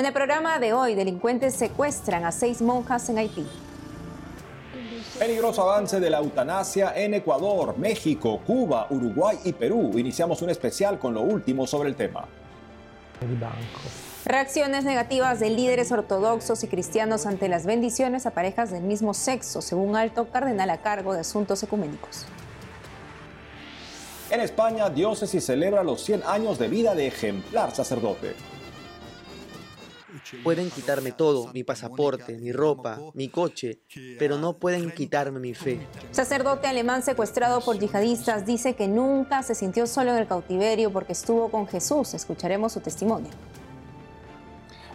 En el programa de hoy, delincuentes secuestran a seis monjas en Haití. Peligroso avance de la eutanasia en Ecuador, México, Cuba, Uruguay y Perú. Iniciamos un especial con lo último sobre el tema. Reacciones negativas de líderes ortodoxos y cristianos ante las bendiciones a parejas del mismo sexo, según alto cardenal a cargo de asuntos ecuménicos. En España, diócesis celebra los 100 años de vida de ejemplar sacerdote. Pueden quitarme todo, mi pasaporte, mi ropa, mi coche, pero no pueden quitarme mi fe. Sacerdote alemán secuestrado por yihadistas dice que nunca se sintió solo en el cautiverio porque estuvo con Jesús. Escucharemos su testimonio.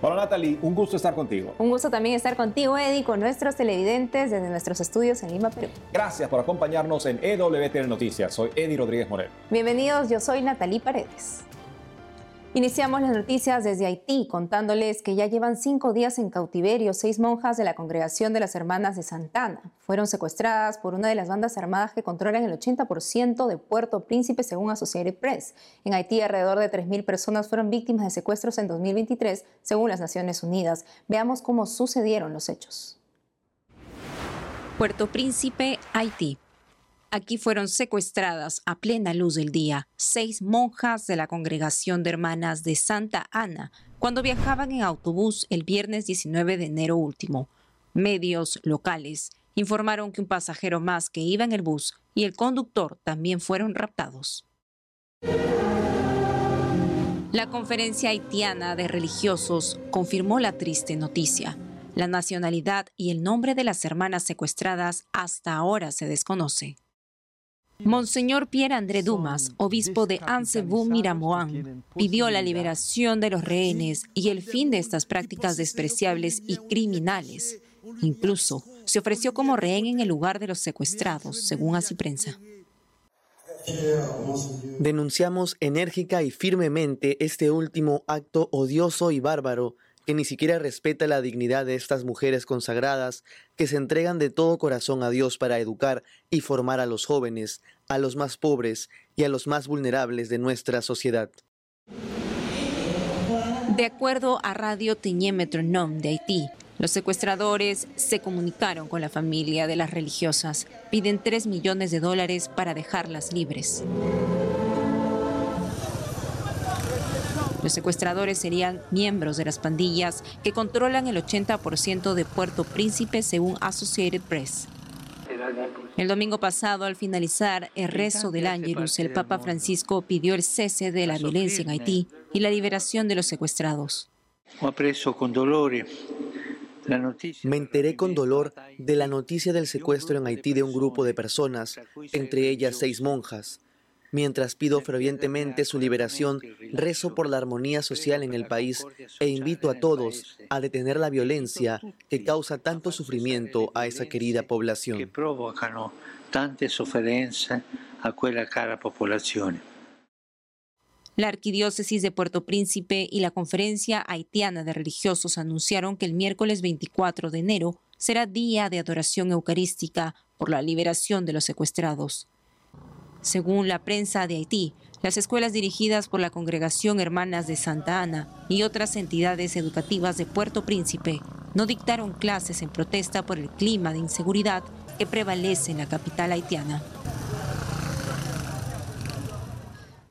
Hola Natalie, un gusto estar contigo. Un gusto también estar contigo, Eddie, con nuestros televidentes desde nuestros estudios en Lima, Perú. Gracias por acompañarnos en EWTN Noticias. Soy Eddie Rodríguez Morel. Bienvenidos, yo soy Natalie Paredes. Iniciamos las noticias desde Haití contándoles que ya llevan cinco días en cautiverio seis monjas de la congregación de las Hermanas de Santana. Fueron secuestradas por una de las bandas armadas que controlan el 80% de Puerto Príncipe según Associated Press. En Haití alrededor de 3.000 personas fueron víctimas de secuestros en 2023 según las Naciones Unidas. Veamos cómo sucedieron los hechos. Puerto Príncipe, Haití. Aquí fueron secuestradas a plena luz del día seis monjas de la congregación de hermanas de Santa Ana cuando viajaban en autobús el viernes 19 de enero último. Medios locales informaron que un pasajero más que iba en el bus y el conductor también fueron raptados. La conferencia haitiana de religiosos confirmó la triste noticia. La nacionalidad y el nombre de las hermanas secuestradas hasta ahora se desconoce. Monseñor Pierre André Dumas, obispo de Ansebu Miramoan, pidió la liberación de los rehenes y el fin de estas prácticas despreciables y criminales. Incluso se ofreció como rehén en el lugar de los secuestrados, según así prensa. Denunciamos enérgica y firmemente este último acto odioso y bárbaro que ni siquiera respeta la dignidad de estas mujeres consagradas que se entregan de todo corazón a Dios para educar y formar a los jóvenes, a los más pobres y a los más vulnerables de nuestra sociedad. De acuerdo a Radio Tiñémetro NOM de Haití, los secuestradores se comunicaron con la familia de las religiosas. Piden 3 millones de dólares para dejarlas libres. Los secuestradores serían miembros de las pandillas que controlan el 80% de Puerto Príncipe según Associated Press. El domingo pasado, al finalizar el rezo del Ángelus, el Papa Francisco pidió el cese de la violencia en Haití y la liberación de los secuestrados. Me enteré con dolor de la noticia del secuestro en Haití de un grupo de personas, entre ellas seis monjas. Mientras pido fervientemente su liberación, rezo por la armonía social en el país e invito a todos a detener la violencia que causa tanto sufrimiento a esa querida población. a cara población. La Arquidiócesis de Puerto Príncipe y la Conferencia Haitiana de Religiosos anunciaron que el miércoles 24 de enero será día de adoración eucarística por la liberación de los secuestrados. Según la prensa de Haití, las escuelas dirigidas por la Congregación Hermanas de Santa Ana y otras entidades educativas de Puerto Príncipe no dictaron clases en protesta por el clima de inseguridad que prevalece en la capital haitiana.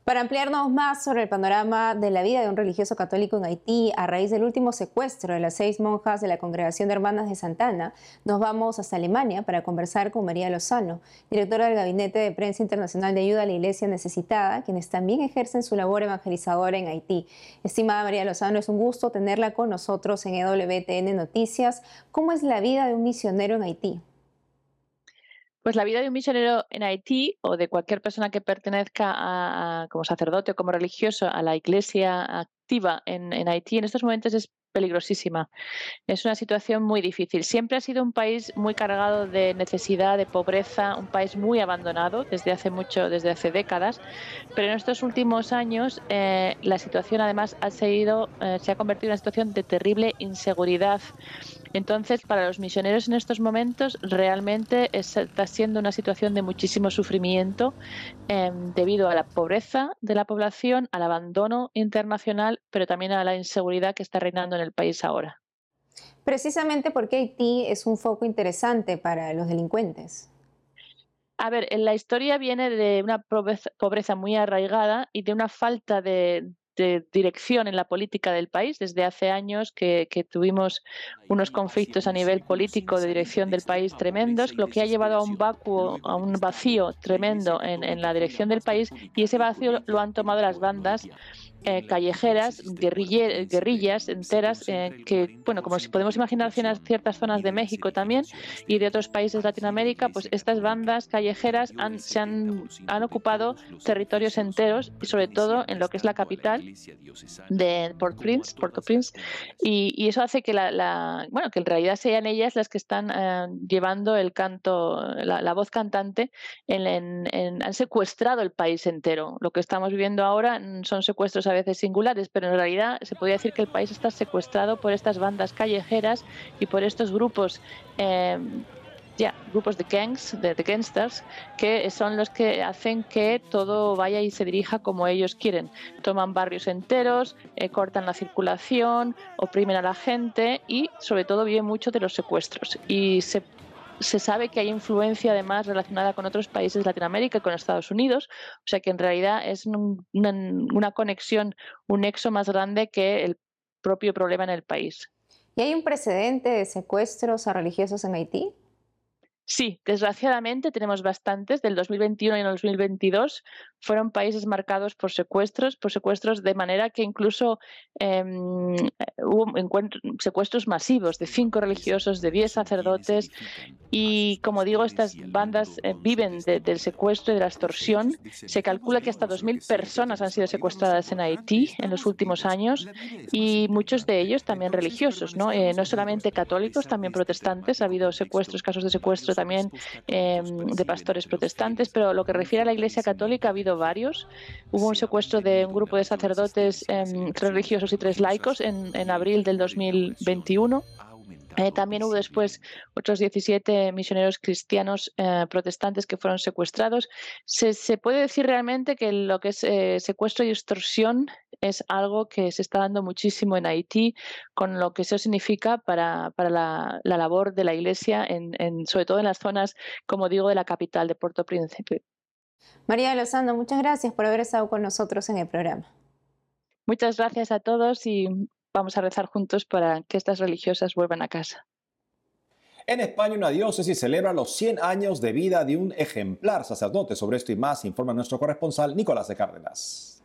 Para ampliarnos más sobre el panorama de la vida de un religioso católico en Haití a raíz del último secuestro de las seis monjas de la Congregación de Hermanas de Santana, nos vamos hasta Alemania para conversar con María Lozano, directora del Gabinete de Prensa Internacional de Ayuda a la Iglesia Necesitada, quienes también ejercen su labor evangelizadora en Haití. Estimada María Lozano, es un gusto tenerla con nosotros en EWTN Noticias. ¿Cómo es la vida de un misionero en Haití? Pues la vida de un misionero en Haití o de cualquier persona que pertenezca a, como sacerdote o como religioso a la iglesia activa en, en Haití en estos momentos es peligrosísima. Es una situación muy difícil. Siempre ha sido un país muy cargado de necesidad, de pobreza, un país muy abandonado desde hace mucho, desde hace décadas. Pero en estos últimos años eh, la situación además ha seguido, eh, se ha convertido en una situación de terrible inseguridad Entonces, para los misioneros en estos momentos realmente está siendo una situación de muchísimo sufrimiento em, debido a la pobreza de la población, al abandono internacional, pero también a la inseguridad que está reinando en el país ahora. Precisamente porque Haití es un foco interesante para los delincuentes. A ver, la historia viene de una pobreza, muy arraigada y de una falta de, dirección en la política del país. Desde hace años que, tuvimos unos conflictos a nivel político de dirección del país tremendos, lo que ha llevado a un vacuo, a un vacío tremendo en la dirección del país y ese vacío lo han tomado las bandas eh, callejeras, guerrillas enteras, eh, que, bueno, como si podemos imaginar en ciertas zonas de México también y de otros países de Latinoamérica, pues estas bandas callejeras han, se han, han ocupado territorios enteros y sobre todo en lo que es la capital de Port-au-Prince, y, eso hace que la, bueno, que en realidad sean ellas las que están eh, llevando el canto, la, voz cantante, en, han secuestrado el país entero. Lo que estamos viviendo ahora son secuestros veces singulares, pero en realidad se podría decir que el país está secuestrado por estas bandas callejeras y por estos grupos. Eh, ya, grupos de gangs, de, gangsters, que son los que hacen que todo vaya y se dirija como ellos quieren. Toman barrios enteros, eh, cortan la circulación, oprimen a la gente y sobre todo viven mucho de los secuestros. Y se se sabe que hay influencia además relacionada con otros países de Latinoamérica y con Estados Unidos, o sea que en realidad es una, conexión, un nexo más grande que el propio problema en el país. ¿Y hay un precedente de secuestros a religiosos en Haití? Sí, desgraciadamente tenemos bastantes. Del 2021 y el 2022 fueron países marcados por secuestros, por secuestros de manera que incluso em, hubo secuestros masivos de cinco religiosos, de diez sacerdotes. Y como digo, estas bandas eh, viven del secuestro y de la extorsión. Se calcula que hasta 2.000 personas han sido secuestradas en Haití en los últimos años y muchos de ellos también religiosos, no, eh, no solamente católicos, también protestantes. Ha habido secuestros, casos de también em, de pastores protestantes, pero lo que refiere a la Iglesia Católica ha habido varios. Hubo un secuestro de un grupo de sacerdotes, em, tres religiosos y tres laicos, en, en abril del 2021. Eh, también hubo después otros 17 misioneros cristianos eh, protestantes que fueron secuestrados. Se, puede decir realmente que lo que es eh, secuestro y extorsión es algo que se está dando muchísimo en Haití, con lo que eso significa para, la, labor de la Iglesia, en, sobre todo en las zonas, como digo, de la capital de Puerto Príncipe. María Lozano, muchas gracias por haber estado con nosotros en el programa. Muchas gracias a todos y vamos a rezar juntos para que estas religiosas vuelvan a casa. En España, una diócesis celebra los 100 años de vida de un ejemplar sacerdote. Sobre esto y más informa nuestro corresponsal Nicolás de Cárdenas.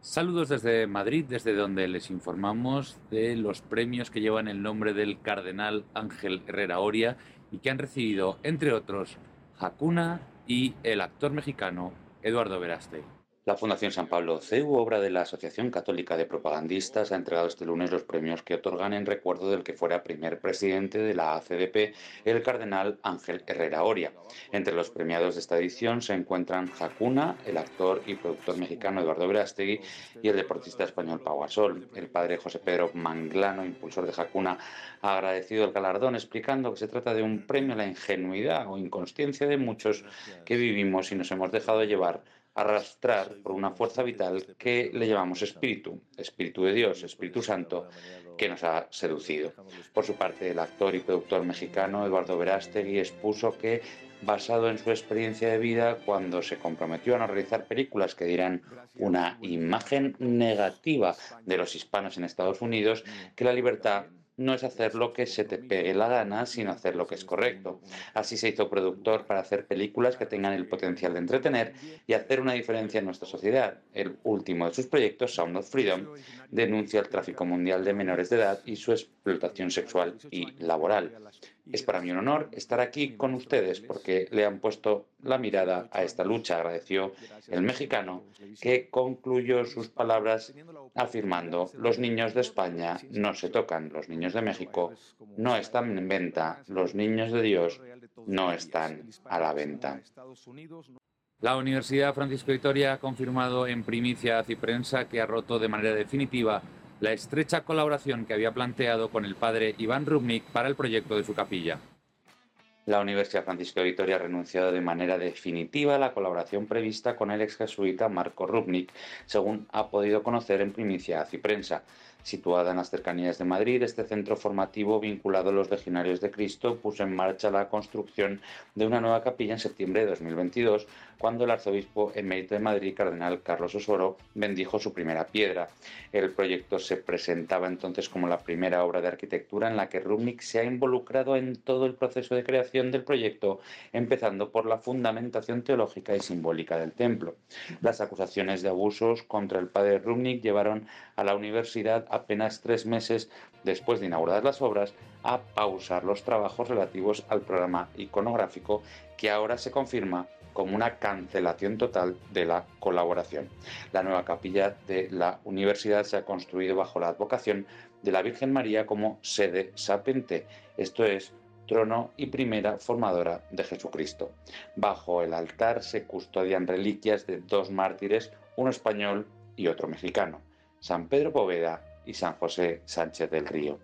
Saludos desde Madrid, desde donde les informamos de los premios que llevan el nombre del cardenal Ángel Herrera Oria y que han recibido, entre otros, Hakuna y el actor mexicano Eduardo Veraste. La Fundación San Pablo CEU, obra de la Asociación Católica de Propagandistas, ha entregado este lunes los premios que otorgan en recuerdo del que fuera primer presidente de la ACDP, el cardenal Ángel Herrera Oria. Entre los premiados de esta edición se encuentran Jacuna, el actor y productor mexicano Eduardo Verástegui y el deportista español Pau Gasol. El padre José Pedro Manglano, impulsor de Jacuna, ha agradecido el galardón explicando que se trata de un premio a la ingenuidad o inconsciencia de muchos que vivimos y nos hemos dejado llevar arrastrar por una fuerza vital que le llamamos espíritu, espíritu de Dios, Espíritu Santo, que nos ha seducido. Por su parte, el actor y productor mexicano Eduardo Verástegui expuso que, basado en su experiencia de vida, cuando se comprometió a no realizar películas que dieran una imagen negativa de los hispanos en Estados Unidos, que la libertad no es hacer lo que se te pegue la gana, sino hacer lo que es correcto. Así se hizo productor para hacer películas que tengan el potencial de entretener y hacer una diferencia en nuestra sociedad. El último de sus proyectos, Sound of Freedom, denuncia el tráfico mundial de menores de edad y su explotación sexual y laboral. Es para mí un honor estar aquí con ustedes porque le han puesto la mirada a esta lucha, agradeció el mexicano, que concluyó sus palabras afirmando, los niños de España no se tocan, los niños de México no están en venta, los niños de Dios no están a la venta. La Universidad Francisco Vitoria ha confirmado en primicia a Ciprensa que ha roto de manera definitiva la estrecha colaboración que había planteado con el padre Iván Rubnik para el proyecto de su capilla. La Universidad Francisco de Vitoria ha renunciado de manera definitiva a la colaboración prevista con el ex jesuita Marco Rubnik, según ha podido conocer en primicia a Ciprensa. Situada en las cercanías de Madrid, este centro formativo vinculado a los legionarios de Cristo puso en marcha la construcción de una nueva capilla en septiembre de 2022, cuando el arzobispo emérito de Madrid, cardenal Carlos Osoro, bendijo su primera piedra. El proyecto se presentaba entonces como la primera obra de arquitectura en la que Rubnik se ha involucrado en todo el proceso de creación del proyecto, empezando por la fundamentación teológica y simbólica del templo. Las acusaciones de abusos contra el padre Rubnik llevaron a la universidad apenas tres meses después de inauguradas las obras a pausar los trabajos relativos al programa iconográfico que ahora se confirma como una cancelación total de la colaboración. La nueva capilla de la universidad se ha construido bajo la advocación de la Virgen María como sede sapente, esto es, trono y primera formadora de Jesucristo. Bajo el altar se custodian reliquias de dos mártires, uno español y otro mexicano, San Pedro Poveda y San José Sánchez del Río.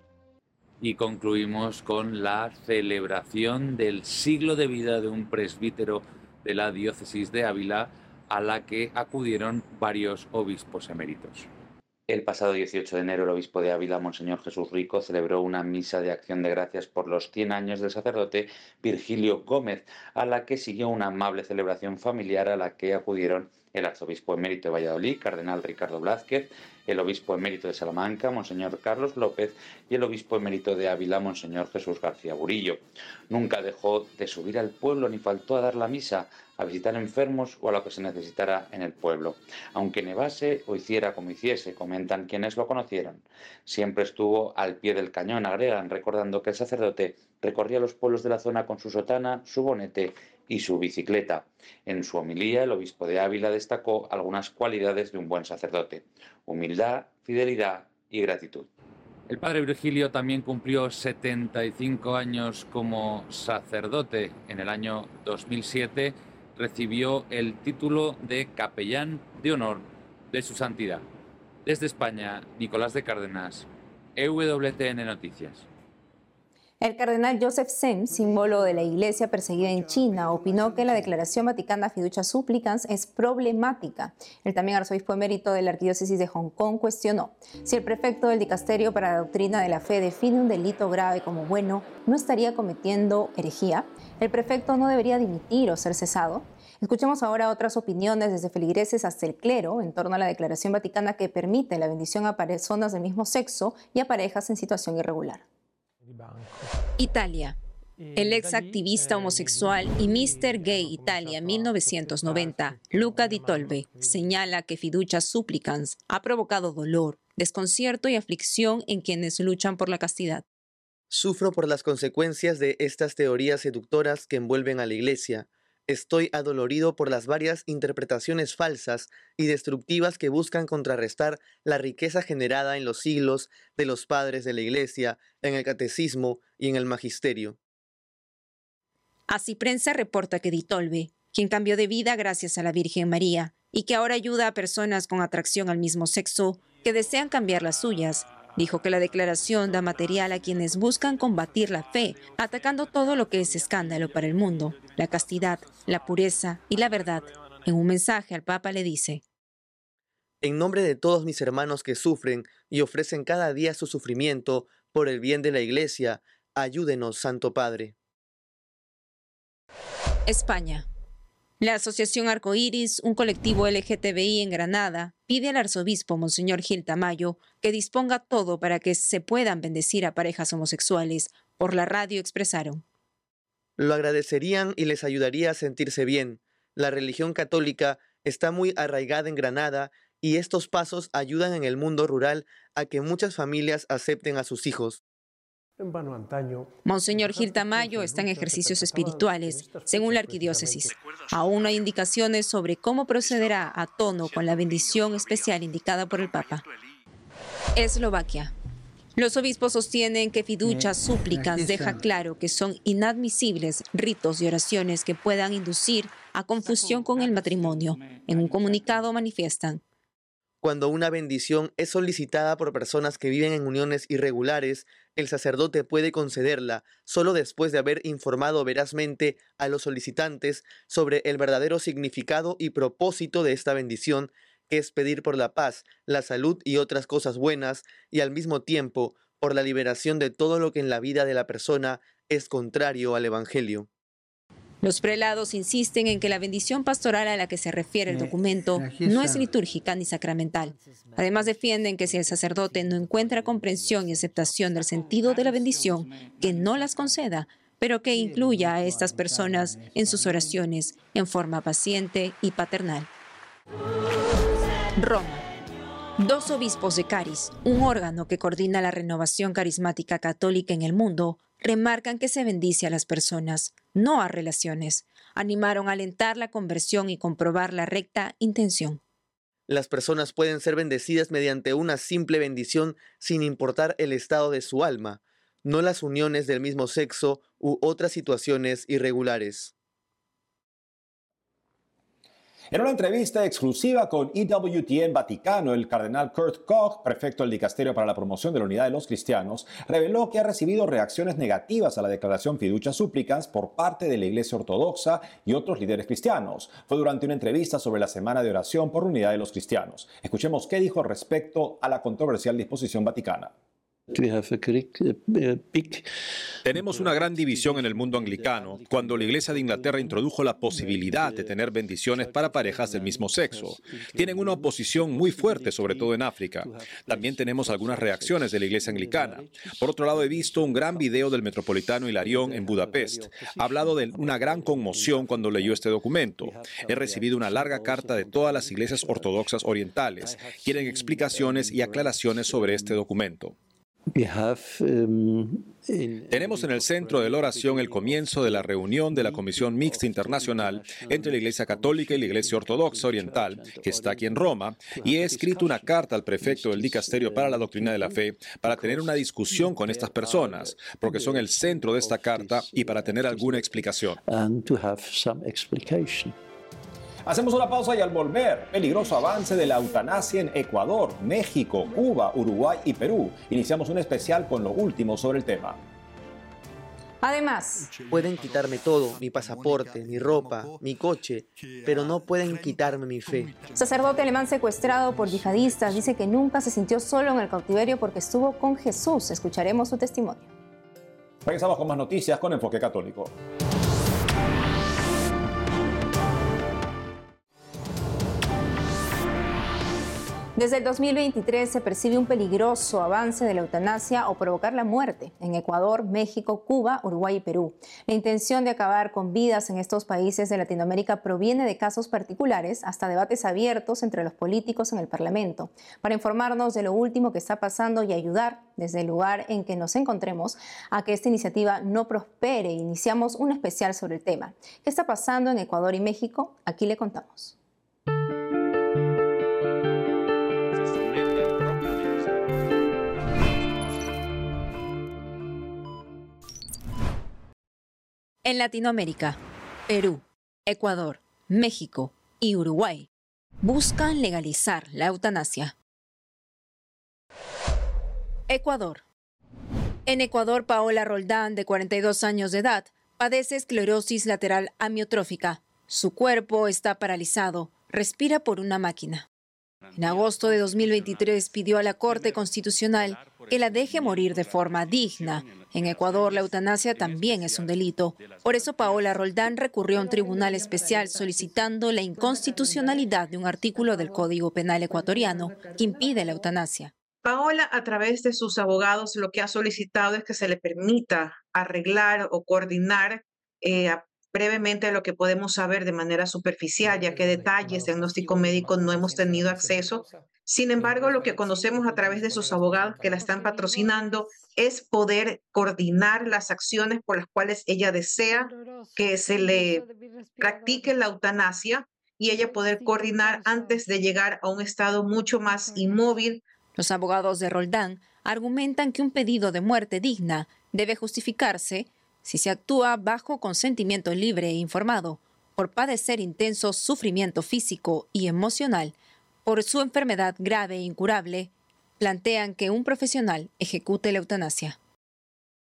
Y concluimos con la celebración del siglo de vida de un presbítero de la diócesis de Ávila a la que acudieron varios obispos eméritos. El pasado 18 de enero el obispo de Ávila, Monseñor Jesús Rico, celebró una misa de acción de gracias por los 100 años del sacerdote Virgilio Gómez, a la que siguió una amable celebración familiar a la que acudieron el arzobispo emérito de Valladolid, cardenal Ricardo Blázquez, el obispo emérito de Salamanca, Monseñor Carlos López, y el obispo emérito de Ávila, Monseñor Jesús García Burillo. Nunca dejó de subir al pueblo ni faltó a dar la misa, a visitar enfermos o a lo que se necesitara en el pueblo. Aunque nevase o hiciera como hiciese, comentan quienes lo conocieron. Siempre estuvo al pie del cañón, agregan, recordando que el sacerdote recorría los pueblos de la zona con su sotana, su bonete y su bicicleta. En su homilía, el obispo de Ávila destacó algunas cualidades de un buen sacerdote, humildad, fidelidad y gratitud. El padre Virgilio también cumplió 75 años como sacerdote. En el año 2007 recibió el título de capellán de honor de su santidad. Desde España, Nicolás de Cárdenas, EWTN Noticias. El cardenal Joseph Sem, símbolo de la iglesia perseguida en China, opinó que la declaración vaticana Fiducia Supplicans es problemática. El también arzobispo emérito de la arquidiócesis de Hong Kong cuestionó si el prefecto del dicasterio para la doctrina de la fe define un delito grave como bueno, ¿no estaría cometiendo herejía? ¿El prefecto no debería dimitir o ser cesado? Escuchemos ahora otras opiniones desde feligreses hasta el clero en torno a la declaración vaticana que permite la bendición a personas del mismo sexo y a parejas en situación irregular. Italia. El ex activista homosexual y Mr. Gay Italia 1990, Luca Di Tolbe, señala que Fiducia Supplicans ha provocado dolor, desconcierto y aflicción en quienes luchan por la castidad. Sufro por las consecuencias de estas teorías seductoras que envuelven a la Iglesia, Estoy adolorido por las varias interpretaciones falsas y destructivas que buscan contrarrestar la riqueza generada en los siglos de los padres de la Iglesia, en el catecismo y en el magisterio. Así prensa reporta que Ditolbe, quien cambió de vida gracias a la Virgen María y que ahora ayuda a personas con atracción al mismo sexo que desean cambiar las suyas, Dijo que la declaración da material a quienes buscan combatir la fe, atacando todo lo que es escándalo para el mundo, la castidad, la pureza y la verdad. En un mensaje al Papa le dice, En nombre de todos mis hermanos que sufren y ofrecen cada día su sufrimiento por el bien de la Iglesia, ayúdenos, Santo Padre. España. La Asociación Arcoíris, un colectivo LGTBI en Granada, pide al arzobispo Monseñor Gil Tamayo que disponga todo para que se puedan bendecir a parejas homosexuales. Por la radio expresaron. Lo agradecerían y les ayudaría a sentirse bien. La religión católica está muy arraigada en Granada y estos pasos ayudan en el mundo rural a que muchas familias acepten a sus hijos. Monseñor Gil Tamayo está en ejercicios espirituales, según la arquidiócesis. Aún no hay indicaciones sobre cómo procederá a tono con la bendición especial indicada por el Papa. Eslovaquia. Los obispos sostienen que fiduchas súplicas deja claro que son inadmisibles ritos y oraciones que puedan inducir a confusión con el matrimonio. En un comunicado manifiestan. Cuando una bendición es solicitada por personas que viven en uniones irregulares, el sacerdote puede concederla solo después de haber informado verazmente a los solicitantes sobre el verdadero significado y propósito de esta bendición, que es pedir por la paz, la salud y otras cosas buenas, y al mismo tiempo por la liberación de todo lo que en la vida de la persona es contrario al Evangelio. Los prelados insisten en que la bendición pastoral a la que se refiere el documento no es litúrgica ni sacramental. Además defienden que si el sacerdote no encuentra comprensión y aceptación del sentido de la bendición, que no las conceda, pero que incluya a estas personas en sus oraciones en forma paciente y paternal. Roma. Dos obispos de Caris, un órgano que coordina la renovación carismática católica en el mundo, remarcan que se bendice a las personas, no a relaciones. Animaron a alentar la conversión y comprobar la recta intención. Las personas pueden ser bendecidas mediante una simple bendición sin importar el estado de su alma, no las uniones del mismo sexo u otras situaciones irregulares. En una entrevista exclusiva con EWTN Vaticano, el cardenal Kurt Koch, prefecto del Dicasterio para la Promoción de la Unidad de los Cristianos, reveló que ha recibido reacciones negativas a la declaración Fiducia Súplicas por parte de la Iglesia Ortodoxa y otros líderes cristianos. Fue durante una entrevista sobre la Semana de Oración por Unidad de los Cristianos. Escuchemos qué dijo respecto a la controversial disposición vaticana. Tenemos una gran división en el mundo anglicano cuando la Iglesia de Inglaterra introdujo la posibilidad de tener bendiciones para parejas del mismo sexo. Tienen una oposición muy fuerte, sobre todo en África. También tenemos algunas reacciones de la Iglesia anglicana. Por otro lado, he visto un gran video del metropolitano Hilarión en Budapest. Ha hablado de una gran conmoción cuando leyó este documento. He recibido una larga carta de todas las iglesias ortodoxas orientales. Quieren explicaciones y aclaraciones sobre este documento. Um, Tenemos en el centro de la oración el comienzo de la reunión de la Comisión Mixta Internacional entre la Iglesia Católica y la Iglesia Ortodoxa Oriental, que está aquí en Roma, y he escrito una carta al prefecto del Dicasterio para la Doctrina de la Fe para tener una discusión con estas personas, porque son el centro de esta carta y para tener alguna explicación. Hacemos una pausa y al volver, peligroso avance de la eutanasia en Ecuador, México, Cuba, Uruguay y Perú. Iniciamos un especial con lo último sobre el tema. Además, pueden quitarme todo, mi pasaporte, mi ropa, mi coche, pero no pueden quitarme mi fe. Sacerdote alemán secuestrado por yihadistas dice que nunca se sintió solo en el cautiverio porque estuvo con Jesús. Escucharemos su testimonio. Regresamos con más noticias con Enfoque Católico. Desde el 2023 se percibe un peligroso avance de la eutanasia o provocar la muerte en Ecuador, México, Cuba, Uruguay y Perú. La intención de acabar con vidas en estos países de Latinoamérica proviene de casos particulares hasta debates abiertos entre los políticos en el Parlamento. Para informarnos de lo último que está pasando y ayudar desde el lugar en que nos encontremos a que esta iniciativa no prospere, iniciamos un especial sobre el tema. ¿Qué está pasando en Ecuador y México? Aquí le contamos. En Latinoamérica, Perú, Ecuador, México y Uruguay buscan legalizar la eutanasia. Ecuador. En Ecuador, Paola Roldán, de 42 años de edad, padece esclerosis lateral amiotrófica. Su cuerpo está paralizado, respira por una máquina. En agosto de 2023 pidió a la Corte Constitucional que la deje morir de forma digna. En Ecuador la eutanasia también es un delito. Por eso Paola Roldán recurrió a un tribunal especial solicitando la inconstitucionalidad de un artículo del Código Penal ecuatoriano que impide la eutanasia. Paola, a través de sus abogados, lo que ha solicitado es que se le permita arreglar o coordinar eh, brevemente lo que podemos saber de manera superficial, ya que detalles de diagnóstico médico no hemos tenido acceso. Sin embargo, lo que conocemos a través de sus abogados que la están patrocinando es poder coordinar las acciones por las cuales ella desea que se le practique la eutanasia y ella poder coordinar antes de llegar a un estado mucho más inmóvil. Los abogados de Roldán argumentan que un pedido de muerte digna debe justificarse si se actúa bajo consentimiento libre e informado, por padecer intenso sufrimiento físico y emocional, por su enfermedad grave e incurable, plantean que un profesional ejecute la eutanasia.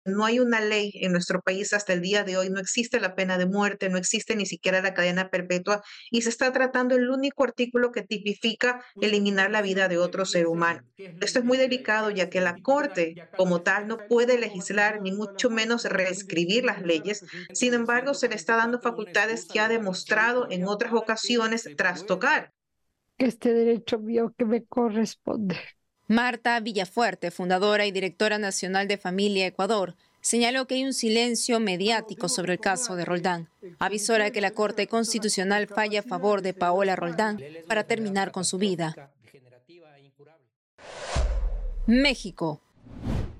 No hay una ley en nuestro país hasta el día de hoy, no existe la pena de muerte, no existe ni siquiera la cadena perpetua y se está tratando el único artículo que tipifica eliminar la vida de otro ser humano. Esto es muy delicado ya que la Corte como tal no puede legislar ni mucho menos reescribir las leyes. Sin embargo, se le está dando facultades que ha demostrado en otras ocasiones trastocar. Este derecho mío que me corresponde. Marta Villafuerte, fundadora y directora nacional de Familia Ecuador, señaló que hay un silencio mediático sobre el caso de Roldán. Avisora que la Corte Constitucional falla a favor de Paola Roldán para terminar con su vida. México.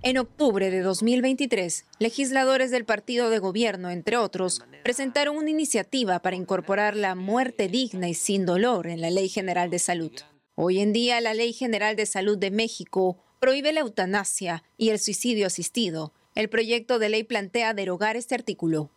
En octubre de 2023, legisladores del partido de gobierno, entre otros, presentaron una iniciativa para incorporar la muerte digna y sin dolor en la Ley General de Salud. Hoy en día, la Ley General de Salud de México prohíbe la eutanasia y el suicidio asistido. El proyecto de ley plantea derogar este artículo.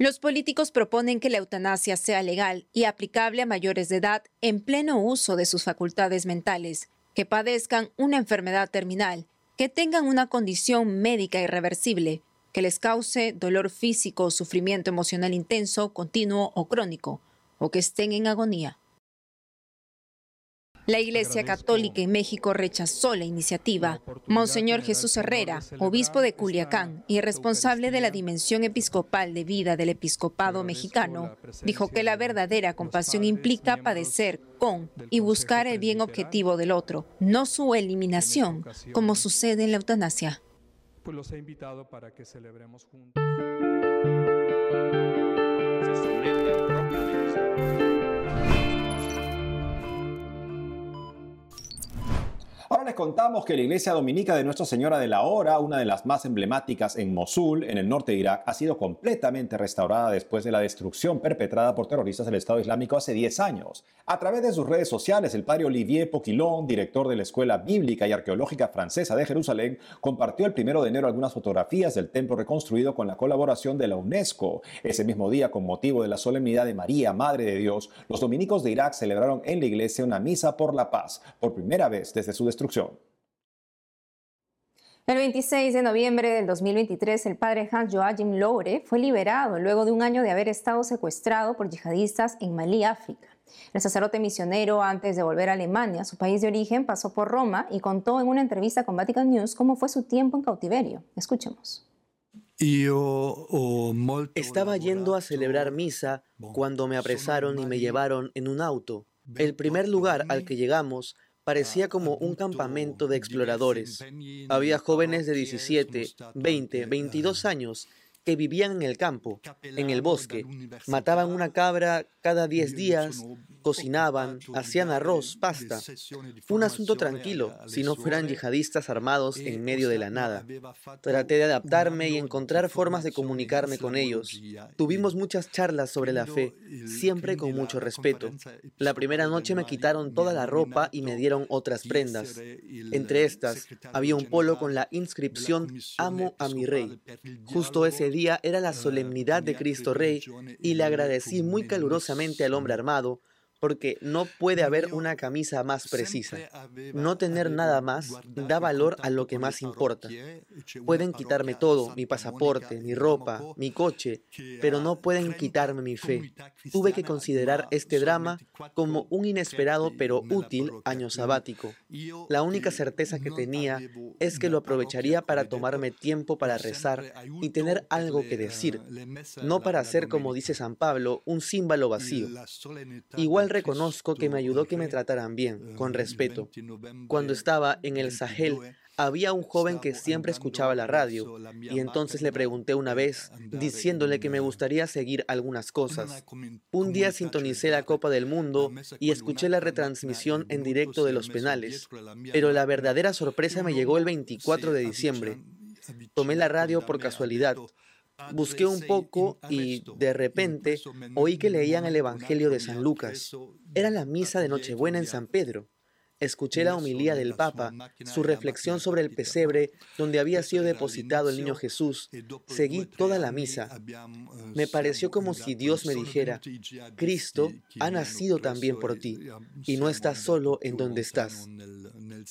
Los políticos proponen que la eutanasia sea legal y aplicable a mayores de edad en pleno uso de sus facultades mentales, que padezcan una enfermedad terminal, que tengan una condición médica irreversible, que les cause dolor físico o sufrimiento emocional intenso, continuo o crónico, o que estén en agonía. La Iglesia Católica en México rechazó la iniciativa. Monseñor Jesús Herrera, obispo de Culiacán y responsable de la dimensión episcopal de vida del episcopado mexicano, dijo que la verdadera compasión implica padecer con y buscar el bien objetivo del otro, no su eliminación, como sucede en la eutanasia. Pues los he invitado para que celebremos juntos. Ahora les contamos que la iglesia dominica de Nuestra Señora de la Hora, una de las más emblemáticas en Mosul, en el norte de Irak, ha sido completamente restaurada después de la destrucción perpetrada por terroristas del Estado Islámico hace 10 años. A través de sus redes sociales, el padre Olivier Poquilon, director de la Escuela Bíblica y Arqueológica Francesa de Jerusalén, compartió el primero de enero algunas fotografías del templo reconstruido con la colaboración de la UNESCO. Ese mismo día, con motivo de la solemnidad de María, Madre de Dios, los dominicos de Irak celebraron en la iglesia una misa por la paz, por primera vez desde su destrucción el 26 de noviembre del 2023, el padre Hans Joachim Loure fue liberado luego de un año de haber estado secuestrado por yihadistas en Malí, África. El sacerdote misionero, antes de volver a Alemania, su país de origen, pasó por Roma y contó en una entrevista con Vatican News cómo fue su tiempo en cautiverio. Escuchemos. Estaba yendo a celebrar misa cuando me apresaron y me llevaron en un auto. El primer lugar al que llegamos parecía como un campamento de exploradores. Había jóvenes de 17, 20, 22 años que vivían en el campo, en el bosque, mataban una cabra cada 10 días, cocinaban, hacían arroz, pasta. Un asunto tranquilo, si no fueran yihadistas armados en medio de la nada. Traté de adaptarme y encontrar formas de comunicarme con ellos. Tuvimos muchas charlas sobre la fe, siempre con mucho respeto. La primera noche me quitaron toda la ropa y me dieron otras prendas. Entre estas, había un polo con la inscripción Amo a mi rey. Justo ese día era la solemnidad de Cristo Rey y le agradecí muy calurosamente al hombre armado porque no puede haber una camisa más precisa. No tener nada más da valor a lo que más importa. Pueden quitarme todo, mi pasaporte, mi ropa, mi coche, pero no pueden quitarme mi fe. Tuve que considerar este drama como un inesperado pero útil año sabático. La única certeza que tenía es que lo aprovecharía para tomarme tiempo para rezar y tener algo que decir, no para ser, como dice San Pablo, un símbolo vacío. Igual reconozco que me ayudó que me trataran bien, con respeto. Cuando estaba en el Sahel, había un joven que siempre escuchaba la radio y entonces le pregunté una vez, diciéndole que me gustaría seguir algunas cosas. Un día sintonicé la Copa del Mundo y escuché la retransmisión en directo de los penales, pero la verdadera sorpresa me llegó el 24 de diciembre. Tomé la radio por casualidad Busqué un poco y de repente oí que leían el Evangelio de San Lucas. Era la misa de Nochebuena en San Pedro. Escuché la homilía del Papa, su reflexión sobre el pesebre donde había sido depositado el niño Jesús. Seguí toda la misa. Me pareció como si Dios me dijera, Cristo ha nacido también por ti y no estás solo en donde estás.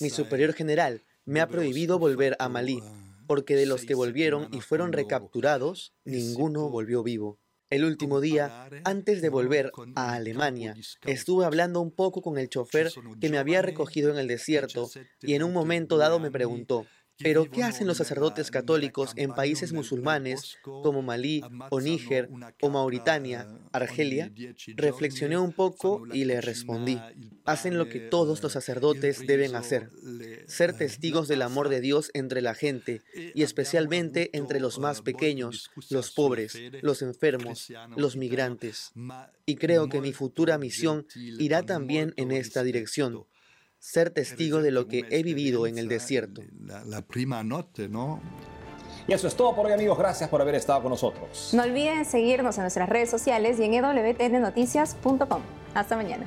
Mi superior general me ha prohibido volver a Malí, porque de los que volvieron y fueron recapturados, ninguno volvió vivo. El último día, antes de volver a Alemania, estuve hablando un poco con el chofer que me había recogido en el desierto y en un momento dado me preguntó, pero, ¿qué hacen los sacerdotes católicos en países musulmanes como Malí o Níger o Mauritania, Argelia? Reflexioné un poco y le respondí, hacen lo que todos los sacerdotes deben hacer, ser testigos del amor de Dios entre la gente y especialmente entre los más pequeños, los pobres, los enfermos, los migrantes. Y creo que mi futura misión irá también en esta dirección ser testigo de lo que he vivido en el desierto. La, prima noche, ¿no? Y eso es todo por hoy amigos, gracias por haber estado con nosotros. No olviden seguirnos en nuestras redes sociales y en ewtnnoticias.com. Hasta mañana.